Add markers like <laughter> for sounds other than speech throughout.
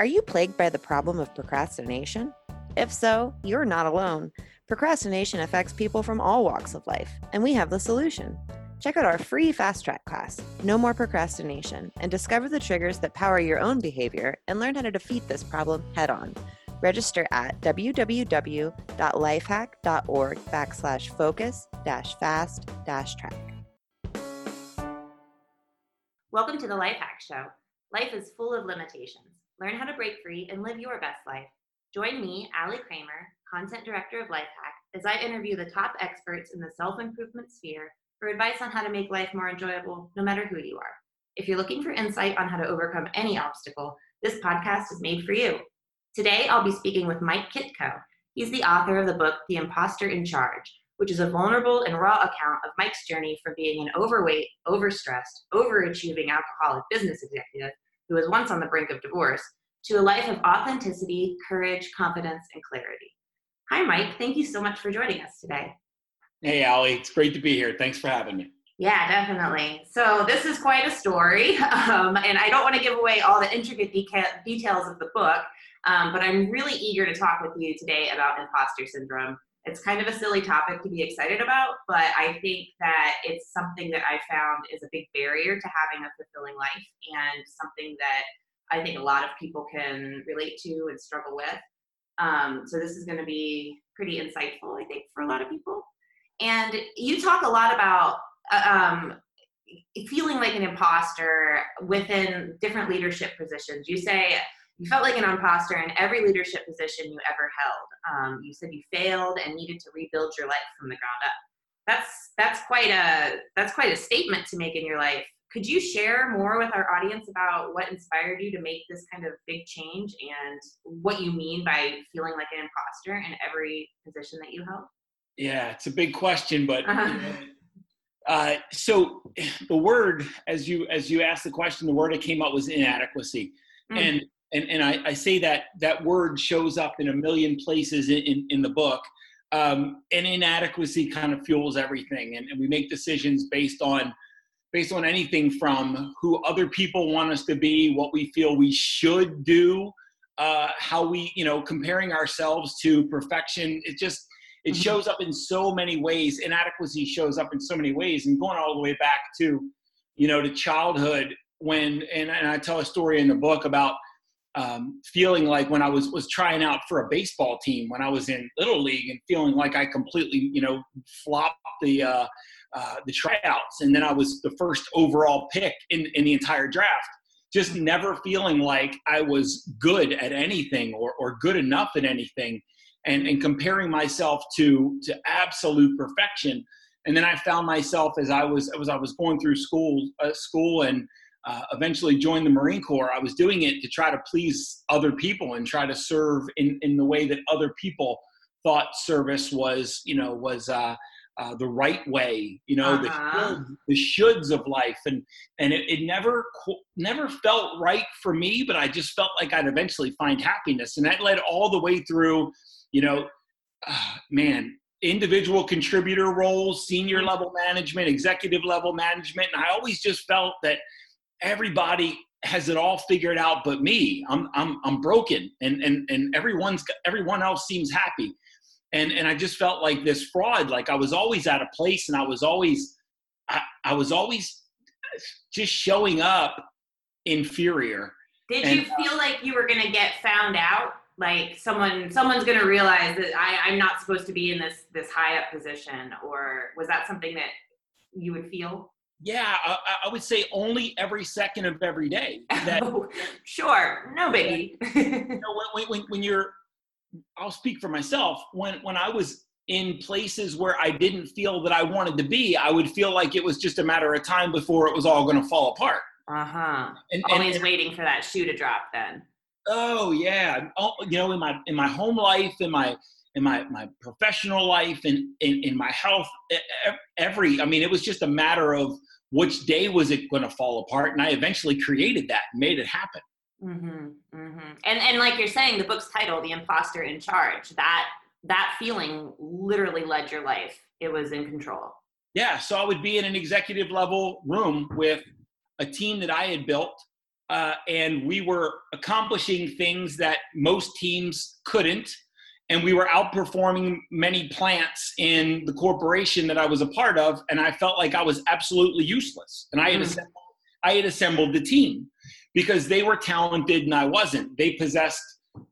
Are you plagued by the problem of procrastination? If so, you're not alone. Procrastination affects people from all walks of life, and we have the solution. Check out our free fast track class, No More Procrastination, and discover the triggers that power your own behavior and learn how to defeat this problem head on. Register at www.lifehack.org backslash focus dash fast dash track. Welcome to the Life Hack Show. Life is full of limitations. Learn how to break free and live your best life. Join me, Allie Kramer, Content Director of Lifehack, as I interview the top experts in the self improvement sphere for advice on how to make life more enjoyable no matter who you are. If you're looking for insight on how to overcome any obstacle, this podcast is made for you. Today, I'll be speaking with Mike Kitko. He's the author of the book, The Imposter in Charge, which is a vulnerable and raw account of Mike's journey from being an overweight, overstressed, overachieving alcoholic business executive who was once on the brink of divorce, to a life of authenticity, courage, confidence, and clarity. Hi, Mike. Thank you so much for joining us today. Hey, Allie. It's great to be here. Thanks for having me. Yeah, definitely. So, this is quite a story, <laughs> um, and I don't want to give away all the intricate deca- details of the book, um, but I'm really eager to talk with you today about imposter syndrome. It's kind of a silly topic to be excited about, but I think that it's something that I found is a big barrier to having a fulfilling life and something that I think a lot of people can relate to and struggle with. Um, so this is going to be pretty insightful, I think, for a lot of people. And you talk a lot about uh, um, feeling like an imposter within different leadership positions. You say you felt like an imposter in every leadership position you ever held. Um, you said you failed and needed to rebuild your life from the ground up. That's that's quite a that's quite a statement to make in your life. Could you share more with our audience about what inspired you to make this kind of big change and what you mean by feeling like an imposter in every position that you held? Yeah, it's a big question, but uh-huh. uh, so the word, as you as you asked the question, the word that came up was inadequacy, mm. and and and I, I, say that that word shows up in a million places in in, in the book. Um, and inadequacy kind of fuels everything, and, and we make decisions based on based on anything from who other people want us to be, what we feel we should do, uh, how we, you know, comparing ourselves to perfection. It just, it mm-hmm. shows up in so many ways. Inadequacy shows up in so many ways. And going all the way back to, you know, to childhood when, and, and I tell a story in the book about um, feeling like when I was was trying out for a baseball team when I was in little league and feeling like I completely you know flopped the uh, uh, the tryouts and then I was the first overall pick in in the entire draft. Just never feeling like I was good at anything or or good enough at anything, and and comparing myself to to absolute perfection. And then I found myself as I was as I was going through school uh, school and uh, eventually joined the Marine Corps, I was doing it to try to please other people and try to serve in, in the way that other people thought service was, you know, was uh, uh, the right way, you know, uh-huh. the, the shoulds of life, and and it, it never never felt right for me, but I just felt like I'd eventually find happiness, and that led all the way through, you know, man, individual contributor roles, senior mm-hmm. level management, executive level management, and I always just felt that everybody has it all figured out but me. I'm i'm i'm broken. And and and everyone's everyone else seems happy and and i just felt like this fraud like i was always out of place and i was always i, I was always just showing up inferior did and, you feel like you were going to get found out like someone someone's going to realize that I, i'm not supposed to be in this this high up position or was that something that you would feel yeah, I, I, would say only every second of every day. That, oh, <laughs> sure, no biggie. <laughs> you know, when, when, when you're, I'll speak for myself. When when I was in places where I didn't feel that I wanted to be, I would feel like it was just a matter of time before it was all going to fall apart. Uh huh. And, Always and, waiting for that shoe to drop. Then. Oh yeah, oh, you know, in my in my home life, in my in my, my professional life and in, in my health every i mean it was just a matter of which day was it going to fall apart and i eventually created that made it happen mm-hmm, mm-hmm. and and like you're saying the book's title the imposter in charge that that feeling literally led your life it was in control yeah so i would be in an executive level room with a team that i had built uh, and we were accomplishing things that most teams couldn't. And we were outperforming many plants in the corporation that I was a part of, and I felt like I was absolutely useless. And I had, mm. assembled, I had assembled the team because they were talented and I wasn't. They possessed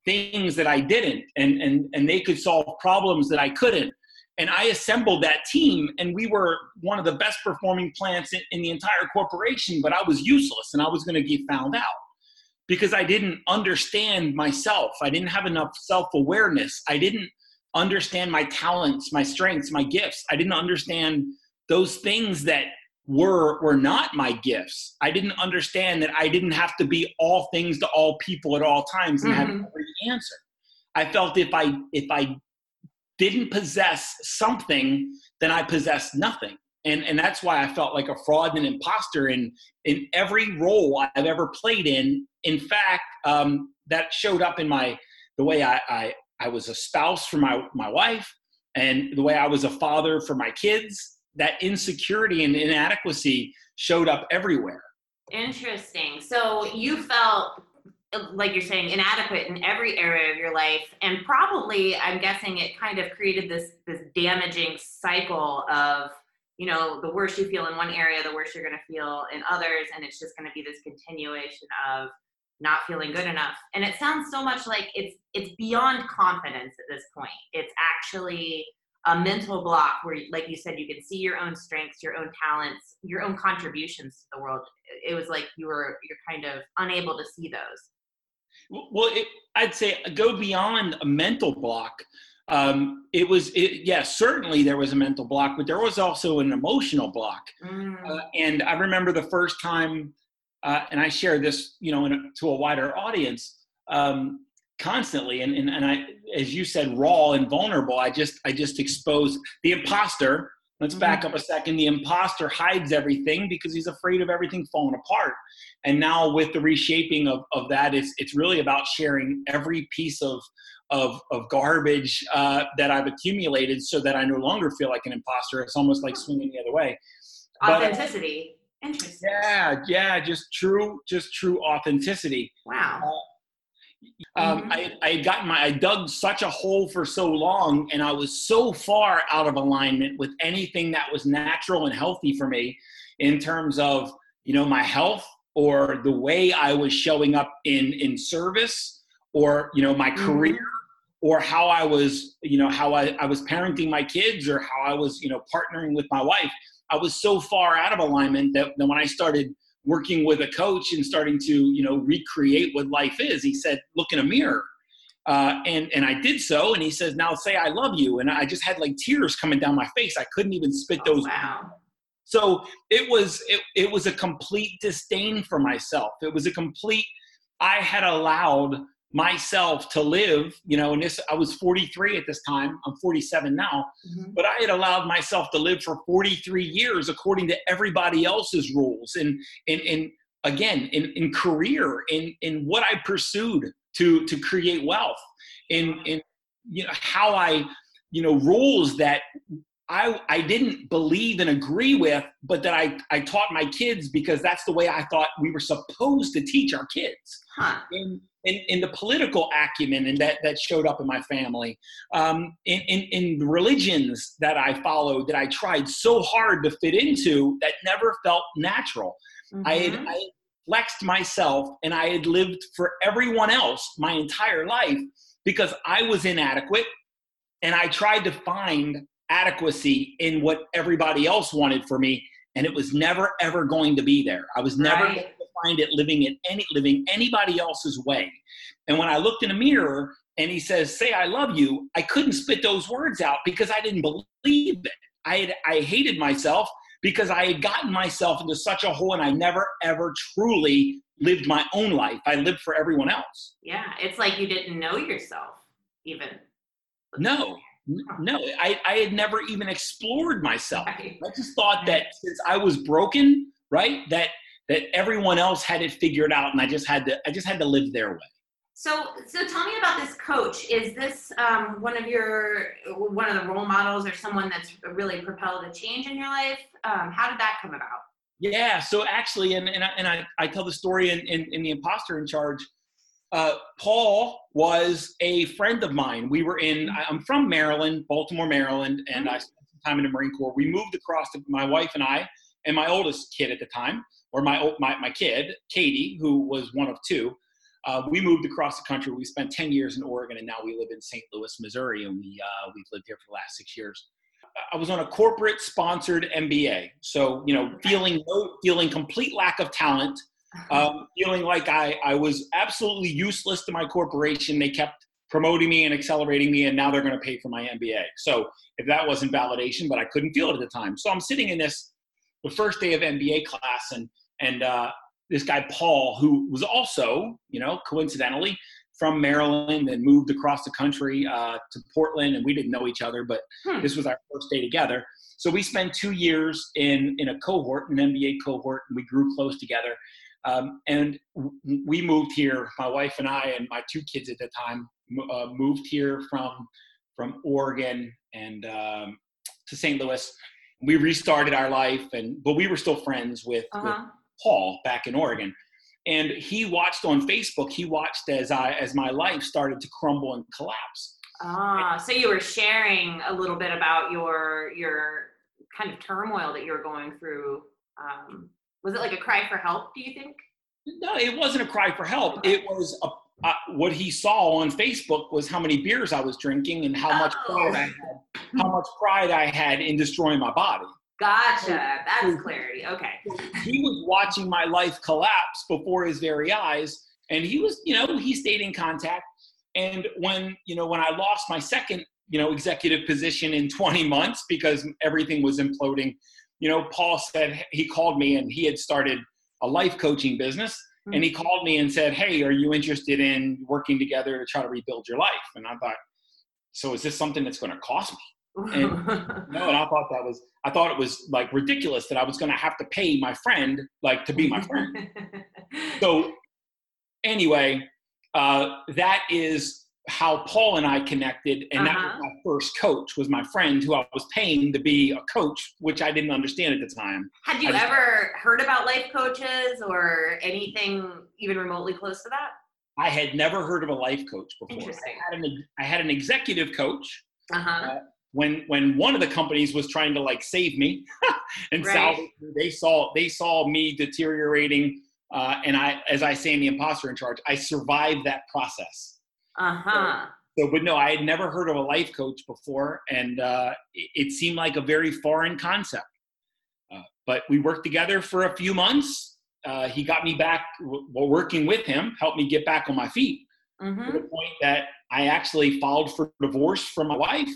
things that I didn't, and and and they could solve problems that I couldn't and I assembled that team, and we were one of the best performing plants in, in the entire corporation, but I was useless and I was going to get found out because I didn't understand myself. I didn't have enough self awareness. I didn't understand my talents, my strengths, my gifts. I didn't understand those things that were were not my gifts. I didn't understand that I didn't have to be all things to all people at all times and mm-hmm. have every answer. I felt if I if I didn't possess something, then I possessed nothing. And, and that's why I felt like a fraud and an imposter in, in every role I've ever played in. In fact, um, that showed up in my the way I, I, I was a spouse for my, my wife and the way I was a father for my kids. That insecurity and inadequacy showed up everywhere. Interesting. So you felt like you're saying inadequate in every area of your life and probably i'm guessing it kind of created this this damaging cycle of you know the worse you feel in one area the worse you're going to feel in others and it's just going to be this continuation of not feeling good enough and it sounds so much like it's it's beyond confidence at this point it's actually a mental block where like you said you can see your own strengths your own talents your own contributions to the world it was like you were you're kind of unable to see those well, it, I'd say go beyond a mental block. Um, it was, it, yes, yeah, certainly there was a mental block, but there was also an emotional block. Mm. Uh, and I remember the first time, uh, and I share this, you know, a, to a wider audience um, constantly. And, and, and I, as you said, raw and vulnerable. I just, I just exposed the imposter Let's mm-hmm. back up a second. The imposter hides everything because he's afraid of everything falling apart. And now with the reshaping of, of that, it's, it's really about sharing every piece of, of, of garbage uh, that I've accumulated so that I no longer feel like an imposter. It's almost like swinging the other way. Authenticity. But, Interesting. Yeah, yeah, just true, just true authenticity. Wow. Uh, um, mm-hmm. I, I had gotten my, I dug such a hole for so long, and I was so far out of alignment with anything that was natural and healthy for me in terms of, you know, my health or the way I was showing up in, in service or, you know, my mm-hmm. career or how I was, you know, how I, I was parenting my kids or how I was, you know, partnering with my wife. I was so far out of alignment that, that when I started – working with a coach and starting to you know recreate what life is he said look in a mirror uh, and and I did so, and he says, "Now say I love you," and I just had like tears coming down my face. I couldn't even spit oh, those. Wow. So it was it, it was a complete disdain for myself. It was a complete. I had allowed myself to live, you know, and this I was 43 at this time. I'm 47 now, mm-hmm. but I had allowed myself to live for 43 years according to everybody else's rules and and and again in, in career in in what I pursued to to create wealth in in you know how I you know rules that I, I didn't believe and agree with, but that I, I taught my kids because that's the way I thought we were supposed to teach our kids. Huh. In, in, in, the political acumen and that, that showed up in my family, um, in, in, in religions that I followed that I tried so hard to fit into that never felt natural. Mm-hmm. I, had, mm-hmm. I flexed myself and I had lived for everyone else my entire life because I was inadequate and I tried to find adequacy in what everybody else wanted for me and it was never ever going to be there. I was never right. going to find it living in any living anybody else's way. And when i looked in a mirror and he says say i love you i couldn't spit those words out because i didn't believe it. I had i hated myself because i had gotten myself into such a hole and i never ever truly lived my own life. I lived for everyone else. Yeah it's like you didn't know yourself even. No no I, I had never even explored myself. I just thought that since i was broken right that that everyone else had it figured out and i just had to i just had to live their way. So so tell me about this coach. Is this um, one of your one of the role models or someone that's really propelled a change in your life? Um, how did that come about? Yeah. So actually, and, and, I, and I, I tell the story in, in, in The Imposter in Charge. Uh, Paul was a friend of mine. We were in, I'm from Maryland, Baltimore, Maryland, and mm-hmm. I spent some time in the Marine Corps. We moved across, to, my wife and I, and my oldest kid at the time, or my, my, my kid, Katie, who was one of two. Uh, we moved across the country. We spent 10 years in Oregon, and now we live in St. Louis, Missouri, and we, uh, we've lived here for the last six years. I was on a corporate sponsored MBA. So, you know, feeling feeling complete lack of talent, um, feeling like I, I was absolutely useless to my corporation. They kept promoting me and accelerating me, and now they're going to pay for my MBA. So, if that wasn't validation, but I couldn't feel it at the time. So, I'm sitting in this the first day of MBA class, and and uh, this guy Paul, who was also, you know, coincidentally from Maryland and moved across the country uh, to Portland, and we didn't know each other, but hmm. this was our first day together. So we spent two years in in a cohort, an MBA cohort, and we grew close together. Um, and w- we moved here, my wife and I, and my two kids at the time uh, moved here from from Oregon and um, to St. Louis. We restarted our life, and but we were still friends with, uh-huh. with Paul back in Oregon and he watched on facebook he watched as i as my life started to crumble and collapse ah so you were sharing a little bit about your your kind of turmoil that you were going through um, was it like a cry for help do you think no it wasn't a cry for help it was a uh, what he saw on Facebook was how many beers I was drinking and how much oh. pride I had, how much pride I had in destroying my body. Gotcha. That's clarity. Okay. he was watching my life collapse before his very eyes, and he was, you know, he stayed in contact. And when, you know, when I lost my second, you know, executive position in 20 months because everything was imploding, you know, Paul said he called me and he had started a life coaching business. Mm-hmm. And he called me and said, Hey, are you interested in working together to try to rebuild your life? And I thought, so is this something that's going to cost me? And <laughs> no, and I thought that was I thought it was like ridiculous that I was going to have to pay my friend like to be my friend. <laughs> so anyway, uh, that is how Paul and I connected, and uh-huh. that was uh-huh. my first coach was my friend who I was paying to be a coach, which I didn't understand at the time. Had you just, ever heard about life coaches or anything even remotely close to that? I had never heard of a life coach before. I had an, I had an executive coach. Uh-huh. Uh, when when one of the companies was trying to like save me <laughs> and right. salvage me, they saw they saw me deteriorating uh, and I as I say in the imposter in charge, I survived that process. Uh-huh. So, so but no, I had never heard of a life coach before, and uh, it, it, seemed like a very foreign concept. Uh, but we worked together for a few months. Uh, he got me back, while working with him, helped me get back on my feet mm-hmm. to the point that I actually filed for divorce from my wife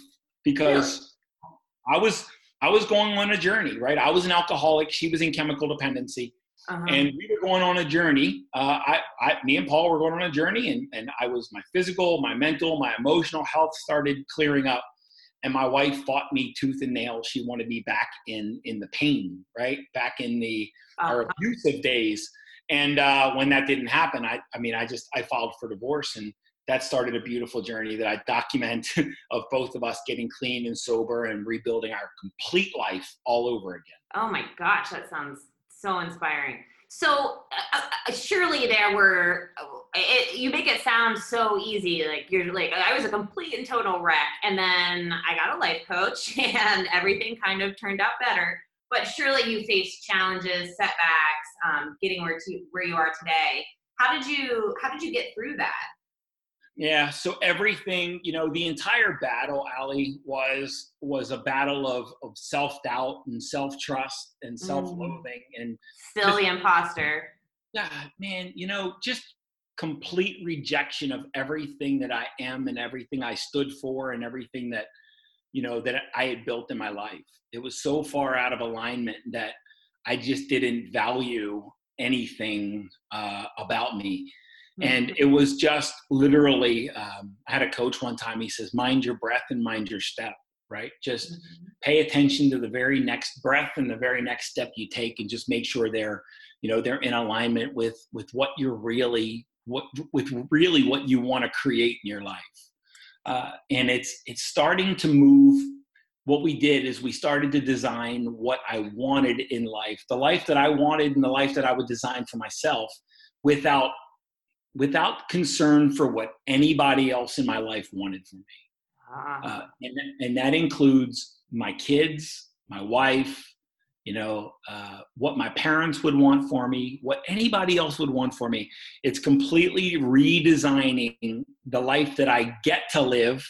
because yeah. I was I was going on a journey, right? I was an alcoholic. She was in chemical dependency. Uh-huh. And we were going on a journey. Uh, I, I, me and Paul were going on a journey, and, and I was my physical, my mental, my emotional health started clearing up. And my wife fought me tooth and nail. She wanted me back in in the pain, right? Back in the uh-huh. our abusive days. And uh, when that didn't happen, I, I mean, I just I filed for divorce, and that started a beautiful journey that I document <laughs> of both of us getting clean and sober and rebuilding our complete life all over again. Oh my gosh, that sounds so inspiring. So uh, uh surely there were it, you make it sound so easy like you're like I was a complete and total wreck and then I got a life coach <laughs> and everything kind of turned out better. But surely you faced challenges, setbacks, um, getting where to where you are today. How did you how did you get through that? Yeah, so everything, you know, the entire battle, Allie, was was a battle of of self doubt and self trust and self loathing mm. and still the imposter. Yeah, man, you know, just complete rejection of everything that I am and everything I stood for and everything that you know that I had built in my life. It was so far out of alignment that I just didn't value anything uh, about me and it was just literally, um, I had a coach one time, he says, mind your breath and mind your step, right? Just mm-hmm. pay attention to the very next breath and the very next step you take and just make sure they're, you know, they're in alignment with, with what you're really, what, with really what you want to create in your life. Uh, and it's, it's starting to move what we did is we started to design what I wanted in life, the life that I wanted and the life that I would design for myself without without concern for what anybody else in my life wanted for me. Ah. Uh, and, and that includes my kids, my wife, you know, uh, what my parents would want for me, what anybody else would want for me. It's completely redesigning the life that I get to live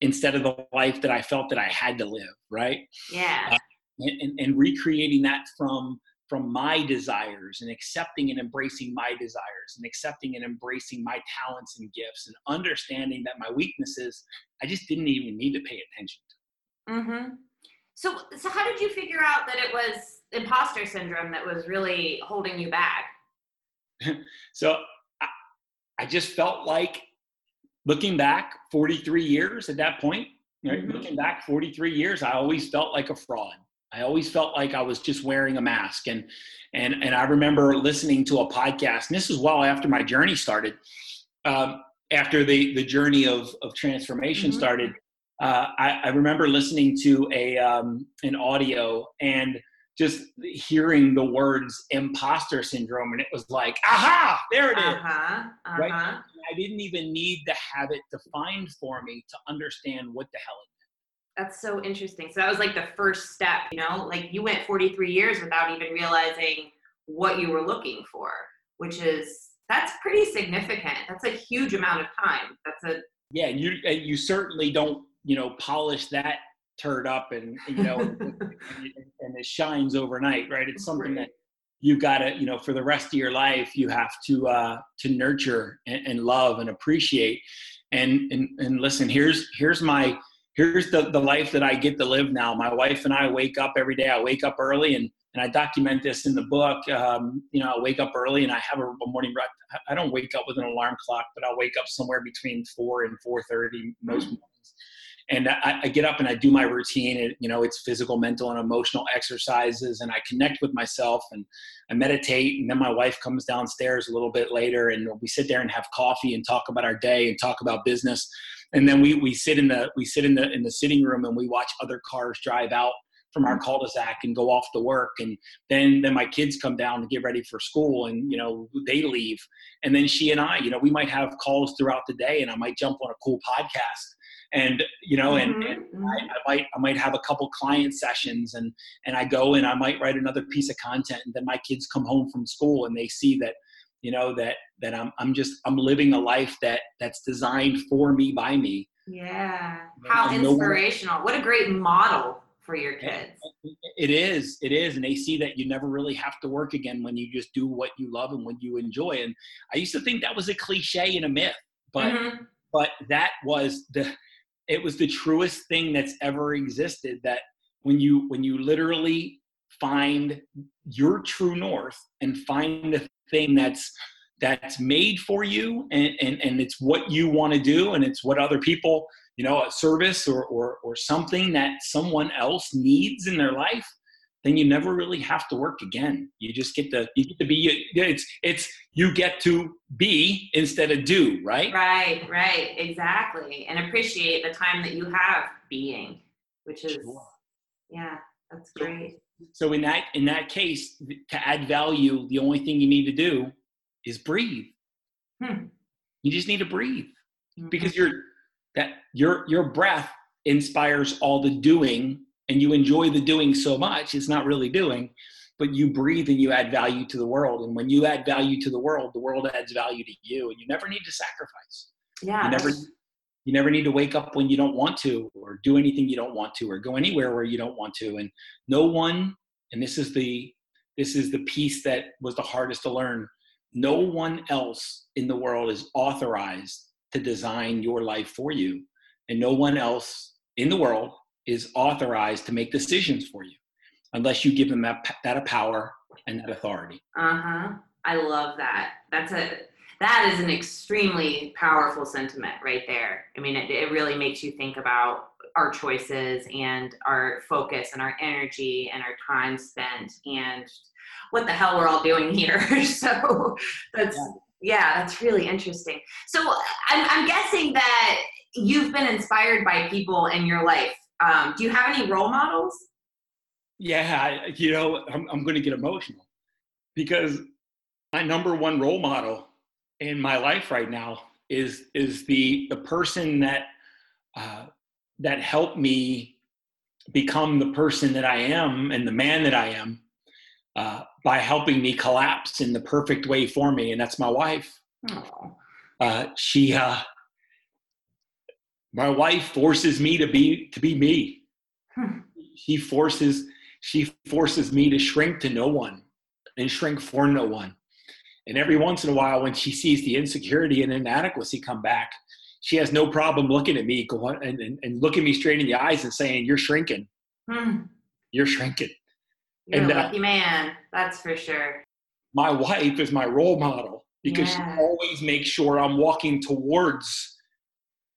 instead of the life that I felt that I had to live, right? Yeah. Uh, and, and, recreating that from from my desires and accepting and embracing my desires and accepting and embracing my talents and gifts and understanding that my weaknesses I just didn't even need to pay attention to. Mm-hmm. So, so how did you figure out that it was imposter syndrome that was really holding you back? <laughs> so, I, I just felt like looking back 43 years at that point, right? Mm-hmm. Looking back 43 years, I always felt like a fraud. I always felt like I was just wearing a mask. And and and I remember listening to a podcast, and this is well after my journey started. Um, after the the journey of of transformation mm-hmm. started, uh, I, I, remember listening to a um, an audio and just hearing the words imposter syndrome, and it was like, aha, there it is. Uh-huh, uh-huh. Right? I didn't even need to have it defined for me to understand what the hell it that's so interesting. So that was like the first step, you know, like you went 43 years without even realizing what you were looking for, which is that's pretty significant. That's a huge amount of time. That's a yeah. You you certainly don't you know polish that turd up and you know and, <laughs> it shines overnight, right? It's something that you've got to you know for the rest of your life you have to uh, to nurture and, and love and appreciate. And and and listen, here's here's my here's the, the life that I get to live now. My wife and I wake up every day. I wake up early and, and I document this in the book. Um, you know, I wake up early and I have a, a morning. I don't wake up with an alarm clock, but I'll wake up somewhere between four and 4.30 most mornings. And I, I get up and I do my routine. And, you know, it's physical, mental, and emotional exercises. And I connect with myself and I meditate. And then my wife comes downstairs a little bit later and we sit there and have coffee and talk about our day and talk about business and then we we sit in the we sit in the in the sitting room and we watch other cars drive out from our cul-de-sac and go off to work. And then then my kids come down to get ready for school and you know they leave. And then she and i you know we might have calls throughout the day and i might jump on a cool podcast. And you know and, mm-hmm. and I, I, might i might have a couple client sessions and and i go and i might write another piece of content and then my kids come home from school and they see that you know that that i'm i'm just i'm living a life that that's designed for me by me. Yeah. How inspirational. What a great model for your kids. it is it is and they see that you never really have to work again when you just do what you love and what you enjoy and i used to think that was a cliche and a myth but mm-hmm. but that was the it was the truest thing that's ever existed that when you when you literally find your true north and find the thing that's that's made for you and, and, and it's what you want to do and it's what other people you know a service or, or or something that someone else needs in their life then you never really have to work again. You just get to you get to be it's it's you get to be instead of do right? Right right exactly. And appreciate the time that you have being which is sure. yeah that's great so in that in that case, to add value, the only thing you need to do is breathe. Hmm. You just need to breathe mm-hmm. because your that your your breath inspires all the doing, and you enjoy the doing so much. It's not really doing, but you breathe and you add value to the world. And when you add value to the world, the world adds value to you, and you never need to sacrifice. Yeah. You never you never need to wake up when you don't want to or do anything you don't want to or go anywhere where you don't want to. And no one and this is the this is the piece that was the hardest to learn no one else in the world is authorized to design your life for you. And no one else in the world is authorized to make decisions for you unless you give them that, that power and that authority. Uh-huh. I love that. That's a that is an extremely powerful sentiment right there. I mean, it, it really makes you think about our choices and our focus and our energy and our time spent and what the hell we're all doing here. <laughs> so that's, yeah. yeah. that's really interesting. So I'm, I'm guessing that you've been inspired by people in your life Um, do you have any role models? Yeah, you know, I'm, I'm going to get emotional because my number one role model in my life right now is is the the person that uh, that helped me become the person that I am and the man that I am uh, by helping me collapse in the perfect way for me, and that's my wife. Uh, she, uh, my wife, forces me to be to be me. Hmm. She forces she forces me to shrink to no one and shrink for no one. And every once in a while, when she sees the insecurity and inadequacy come back, she has no problem looking at me going and, and, and looking me straight in the eyes and saying, You're shrinking. Hmm. You're shrinking. You're and, a uh, lucky uh, man, that's for sure. My wife is my role model because yeah. she always makes sure I'm walking towards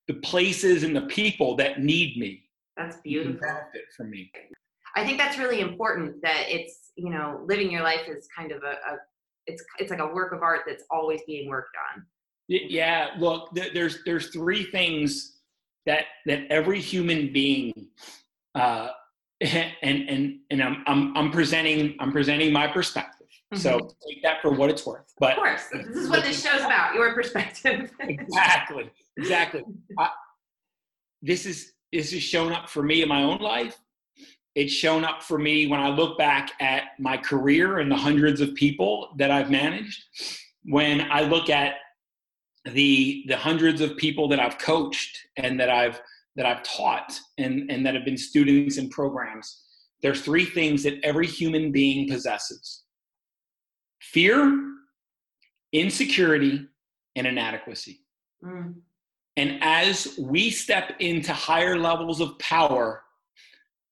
the places and the people that need me. That's beautiful. Benefit from me. I think that's really important that it's, you know, living your life is kind of a, a it's it's like a work of art that's always being worked on. Yeah, look, there's there's three things that that every human being uh, <laughs> and and and I'm I'm I'm presenting I'm presenting my perspective. Mm-hmm. So take that for what it's worth. But of course, this is what this <laughs> show's about. Your perspective. exactly, exactly. <laughs> I, this is this is shown up for me in my own life. It's shown up for me when I look back at my career and the hundreds of people that I've managed. When I look at the the hundreds of people that I've coached and that I've that I've taught and, and that have been students in programs, there's three things that every human being possesses fear, insecurity, and inadequacy. Mm. And as we step into higher levels of power,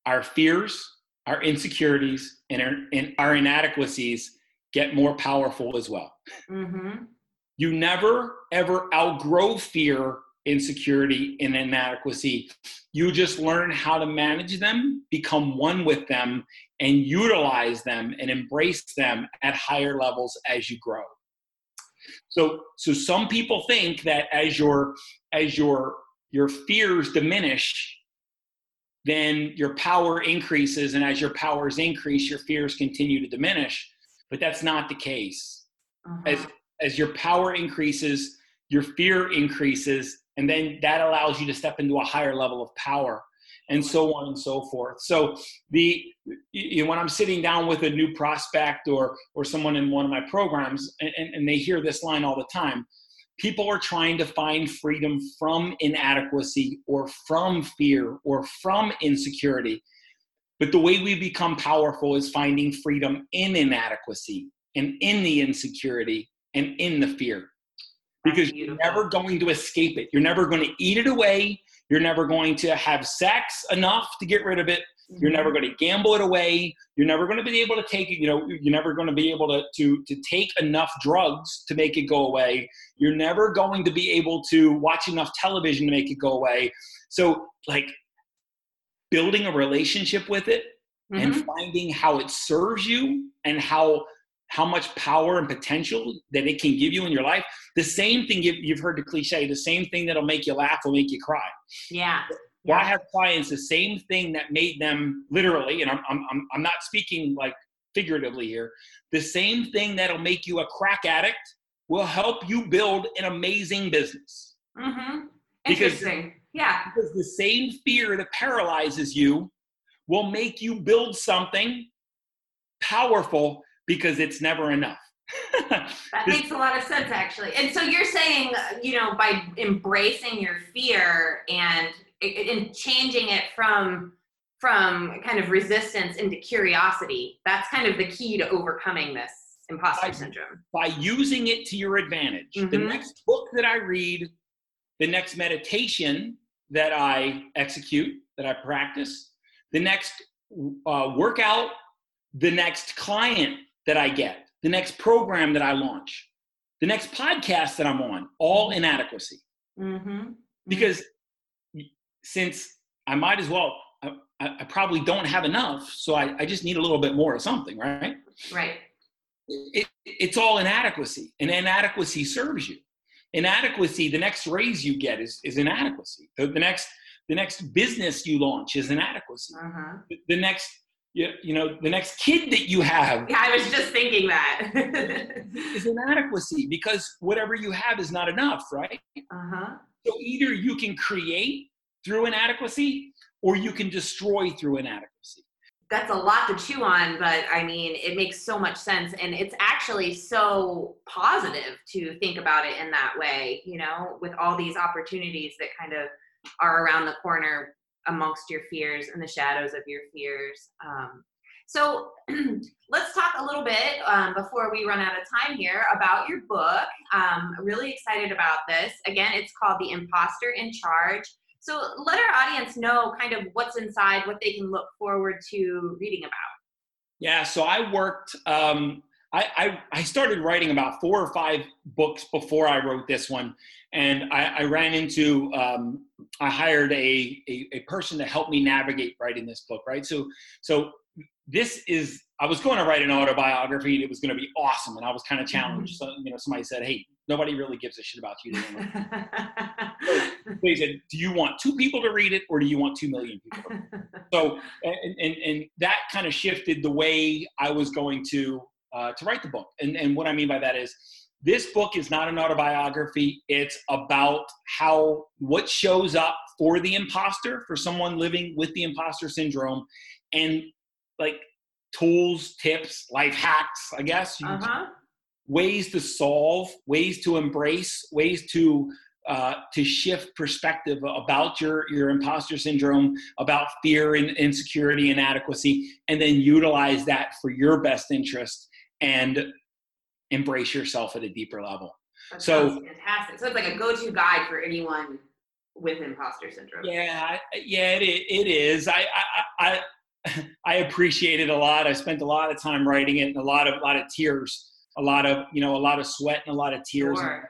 our fears, our insecurities, and our, and our inadequacies get more powerful as well. Mm-hmm. You never, ever outgrow fear, insecurity, and inadequacy. You just learn how to manage them, become one with them, and utilize them and embrace them at higher levels as you grow. So, so some people think that as your as your your fears diminish, then your power increases, and as your powers increase, your fears continue to diminish. But that's not the case. Uh-huh. As as your power increases, your fear increases, and then that allows you to step into a higher level of power and so on and so forth. So the you know, when I'm sitting down with a new prospect or or someone in one of my programs and, and they hear this line all the time, people are trying to find freedom from inadequacy or from fear or from insecurity. But the way we become powerful is finding freedom in inadequacy and in the insecurity and in the fear. Because you're never going to escape it. You're never going to eat it away. You're never going to have sex enough to get rid of it. You're never mm-hmm. going to gamble it away. You're never going to be able to take it. You know, you're never going to be able to, to, to take enough drugs to make it go away. You're never going to be able to watch enough television to make it go away. So, like, building a relationship with it mm-hmm. and finding how it serves you and how how much power and potential that it can give you in your life. The same thing you've, you've heard the cliche, the same thing that'll make you laugh will make you cry. Yeah. I have clients, the same thing that made them literally, and I'm, I'm, I'm not speaking like figuratively here, the same thing that'll make you a crack addict will help you build an amazing business. Mm-hmm. Interesting. Because, yeah. Because the same fear that paralyzes you will make you build something powerful because it's never enough. <laughs> that makes a lot of sense actually. And so you're saying, you know, by embracing your fear and in changing it from from kind of resistance into curiosity, that's kind of the key to overcoming this imposter by, syndrome. By using it to your advantage. Mm-hmm. The next book that I read, the next meditation that I execute, that I practice, the next uh, workout, the next client that I get, the next program that I launch, the next podcast that I'm on, all inadequacy. Mm-hmm. Because since I might as well, I, I, probably don't have enough, so I, I just need a little bit more of something, right? Right. It, it's all inadequacy, and inadequacy serves you. Inadequacy, the next raise you get is, is inadequacy. The, the next the next business you launch is inadequacy. Uh-huh. The, the next you, you know the next kid that you have yeah i was just thinking that <laughs> is inadequacy because whatever you have is not enough right uh-huh. so either you can create through inadequacy or you can destroy through inadequacy that's a lot to chew on but i mean it makes so much sense and it's actually so positive to think about it in that way you know with all these opportunities that kind of are around the corner amongst your fears and the shadows of your fears um, so <clears throat> let's talk a little bit um, before we run out of time here about your book. Um, really excited about this. Again, it's called The Imposter in Charge so let our audience know kind of what's inside, what they can look forward to reading about. Yeah, so I worked, um, I, I, I, started writing about four or five books before I wrote this one. And I, I ran into, um, I hired a, a, a person to help me navigate writing this book, right? So, so this is, I was going to write an autobiography and it was going to be awesome. And I was kind of challenged. Mm-hmm. So, you know, somebody said, Hey, nobody really gives a shit about you. <laughs> they said, do you want two people to read it or do you want two million people? so, and, and, and that kind of shifted the way I was going to, uh, to write the book. And, and what I mean by that is this book is not an autobiography. It's about how, what shows up for the imposter, for someone living with the imposter syndrome and like tools, tips, life hacks, I guess. Uh-huh ways to solve, ways to embrace, ways to uh, to shift perspective about your your imposter syndrome, about fear and insecurity, inadequacy, and then utilize that for your best interest and embrace yourself at a deeper level. That so fantastic. So it's like a go-to guide for anyone with imposter syndrome. Yeah, yeah, it, it is. I, I I I appreciate it a lot. I spent a lot of time writing it and a lot of a lot of tears a lot of you know a lot of sweat and a lot of tears sure.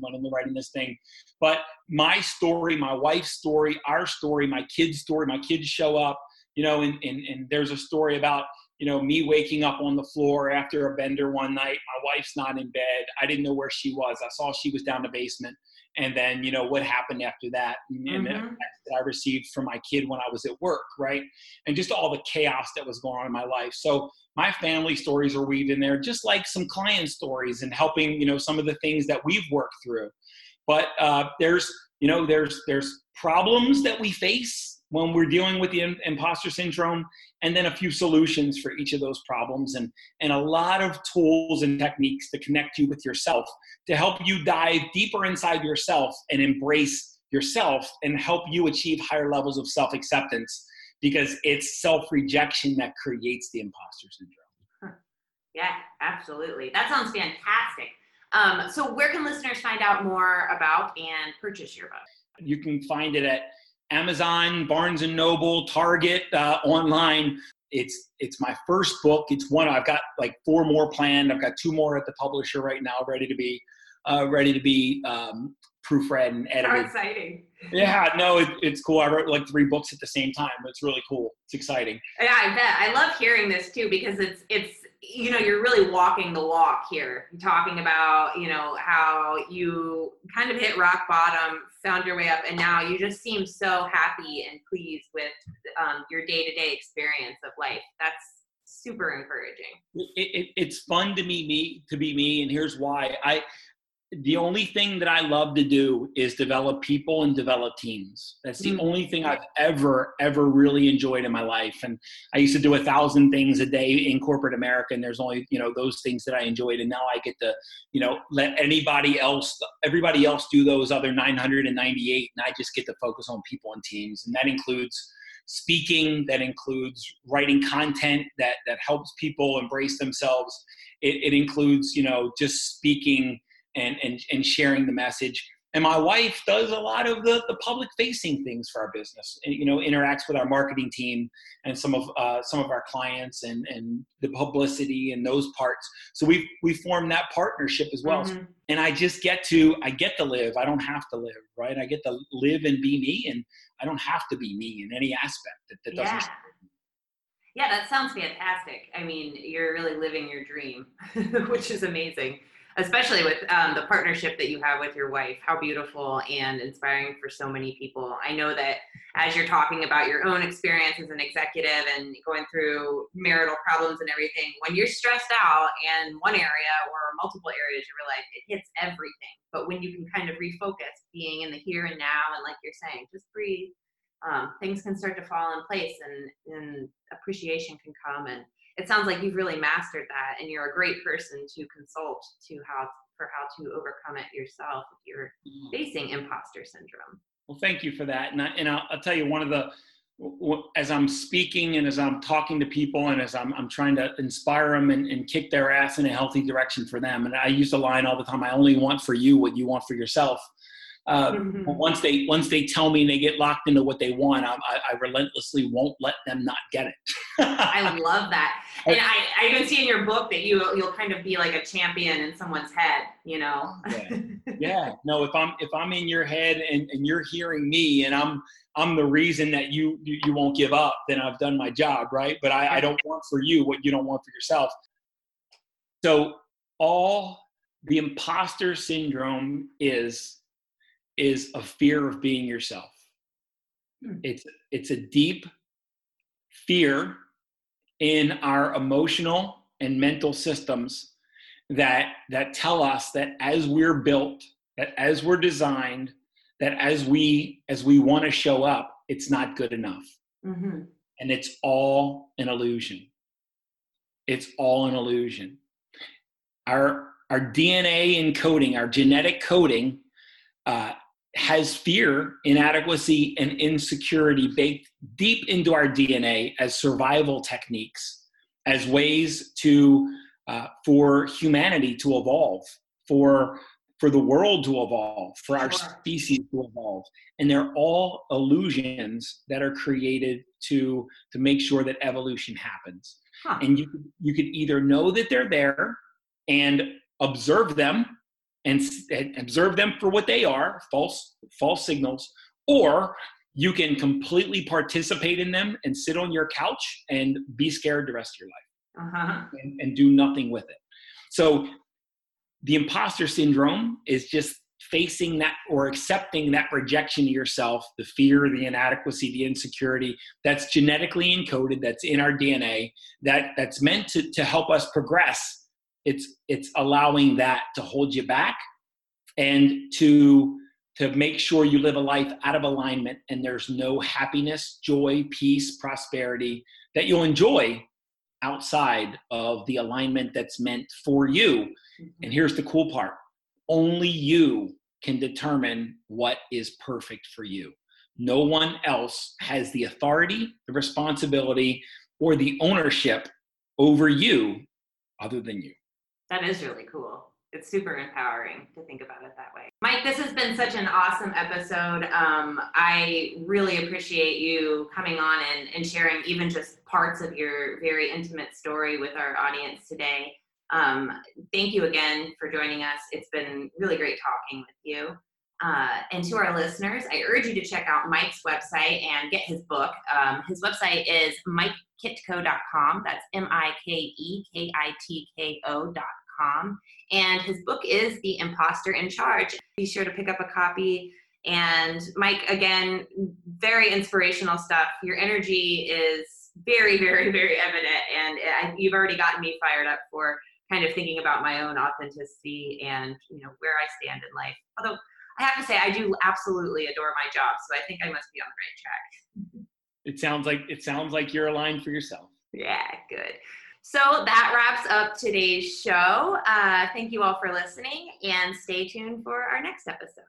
when I'm writing this thing. But my story, my wife's story, our story, my kids' story, my kids show up, you know, and, and, and there's a story about you know me waking up on the floor after a bender one night. My wife's not in bed. I didn't know where she was. I saw she was down the basement and then you know what happened after that and, mm-hmm. that i received from my kid when i was at work right? And just all the chaos that was going on in my life. So my family stories are weaved in there just like some client stories and helping you know some of the things that we've worked through. But uh, there's you know there's there's problems that we face when we're dealing with the imposter syndrome and then a few solutions for each of those problems and and a lot of tools and techniques to connect you with yourself to help you dive deeper inside yourself and embrace yourself and help you achieve higher levels of self-acceptance because it's self-rejection that creates the imposter syndrome. Yeah absolutely. That sounds fantastic. Um, so where can listeners find out more about and purchase your book? You can find it at Amazon, Barnes and Noble, Target, uh, online. It's it's my first book. It's one I've got like four more planned. I've got two more at the publisher right now, ready to be uh, ready to be um, proofread and edited. How exciting! Yeah, no, it, it's cool. I wrote like three books at the same time. It's really cool. It's exciting. Yeah, I bet. I love hearing this too because it's it's you know you're really walking the walk here. Talking about you know how you kind of hit rock bottom found your way up and now you just seem so happy and pleased with um, your day-to-day experience of life. That's super encouraging. It, it, it's fun to be me to be me and here's why. I the only thing that I love to do is develop people and develop teams. That's the mm-hmm. only thing I've ever, ever really enjoyed in my life. And I used to do a thousand things a day in corporate America, and there's only, you know, those things that I enjoyed. And now I get to, you know, let anybody else, everybody else do those other 998, and I just get to focus on people and teams. And that includes speaking, that includes writing content that, that helps people embrace themselves. It, it includes, you know, just speaking and, and, and sharing the message. And my wife does a lot of the, the public facing things for our business, you know, interacts with our marketing team and some of, uh, some of our clients and, and the publicity and those parts. So we we formed that partnership as well. Mm-hmm. And I just get to, I get to live. I don't have to live, right? I get to live and be me and I don't have to be me in any aspect that, that doesn't. Yeah. Yeah, that sounds fantastic. I mean, you're really living your dream, <laughs> which is amazing. Especially with um, the partnership that you have with your wife. How beautiful and inspiring for so many people. I know that as you're talking about your own experience as an executive and going through marital problems and everything, when you're stressed out in one area or multiple areas of your life, it hits everything. But when you can kind of refocus, being in the here and now, and like you're saying, just breathe, um, things can start to fall in place and, and appreciation can come. And it sounds like you've really mastered that and you're a great person to consult to how for how to overcome it yourself if you're mm-hmm. facing imposter syndrome. Well, thank you for that. And, I, and I'll, I'll tell you one of the, as I'm speaking and as I'm talking to people and as I'm, I'm trying to inspire them and, and kick their ass in a healthy direction for them. And I use the line all the time, I only want for you what you want for yourself. Uh, mm-hmm. once they once they tell me and they get locked into what they want, I, I relentlessly won't let them not get it. I love that, and I, I even see in your book that you you'll kind of be like a champion in someone's head, you know. yeah. <laughs> yeah, no, if I'm if I'm in your head and, and you're hearing me and I'm I'm the reason that you, you you won't give up, then I've done my job, right? But I, I don't want for you what you don't want for yourself. So all the imposter syndrome is is a fear of being yourself. Hmm. It's it's a deep fear in our emotional and mental systems that that tell us that as we're built, that as we're designed, that as we as we want to show up, it's not good enough. Mm-hmm. And it's all an illusion. It's all an illusion. Our our DNA encoding, our genetic coding, uh, has fear, inadequacy, and insecurity baked deep into our DNA as survival techniques, as ways to uh, for humanity to evolve, for for the world to evolve, for our species to evolve, and they're all illusions that are created to to make sure that evolution happens. Huh. And you you could either know that they're there and observe them and, and observe them for what they are false false signals or you can completely participate in them and sit on your couch and be scared the rest of your life uh-huh. and, and do nothing with it so the imposter syndrome is just facing that or accepting that rejection of yourself the fear the inadequacy the insecurity that's genetically encoded that's in our dna that that's meant to, to help us progress it's it's allowing that to hold you back and to to make sure you live a life out of alignment and there's no happiness joy peace prosperity that you'll enjoy outside of the alignment that's meant for you. Mm-hmm. and here's the cool part. Only you can determine what is perfect for you. No one else has the authority the responsibility or the ownership over you other than you that is really cool. It's super empowering to think about it that way. Mike, this has been such an awesome episode. Um, I really appreciate you coming on and, and sharing even just parts of your very intimate story with our audience today. Um, thank you again for joining us. It's been really great talking with you. Uh, and to our listeners, I urge you to check out Mike's website and get his book. Um, his website is mikekitko.com. That's M I K E K I T K O.com. And his book is The Imposter in Charge. Be sure to pick up a copy. And Mike, again, very inspirational stuff. Your energy is very, very, very evident. And I, you've already gotten me fired up for kind of thinking about my own authenticity and you know where I stand in life. Although I have to say, I do absolutely adore my job, so I think I must be on the right track. It sounds like it sounds like you're aligned for yourself. Yeah, good. So that wraps up today's show. Uh, thank you all for listening, and stay tuned for our next episode.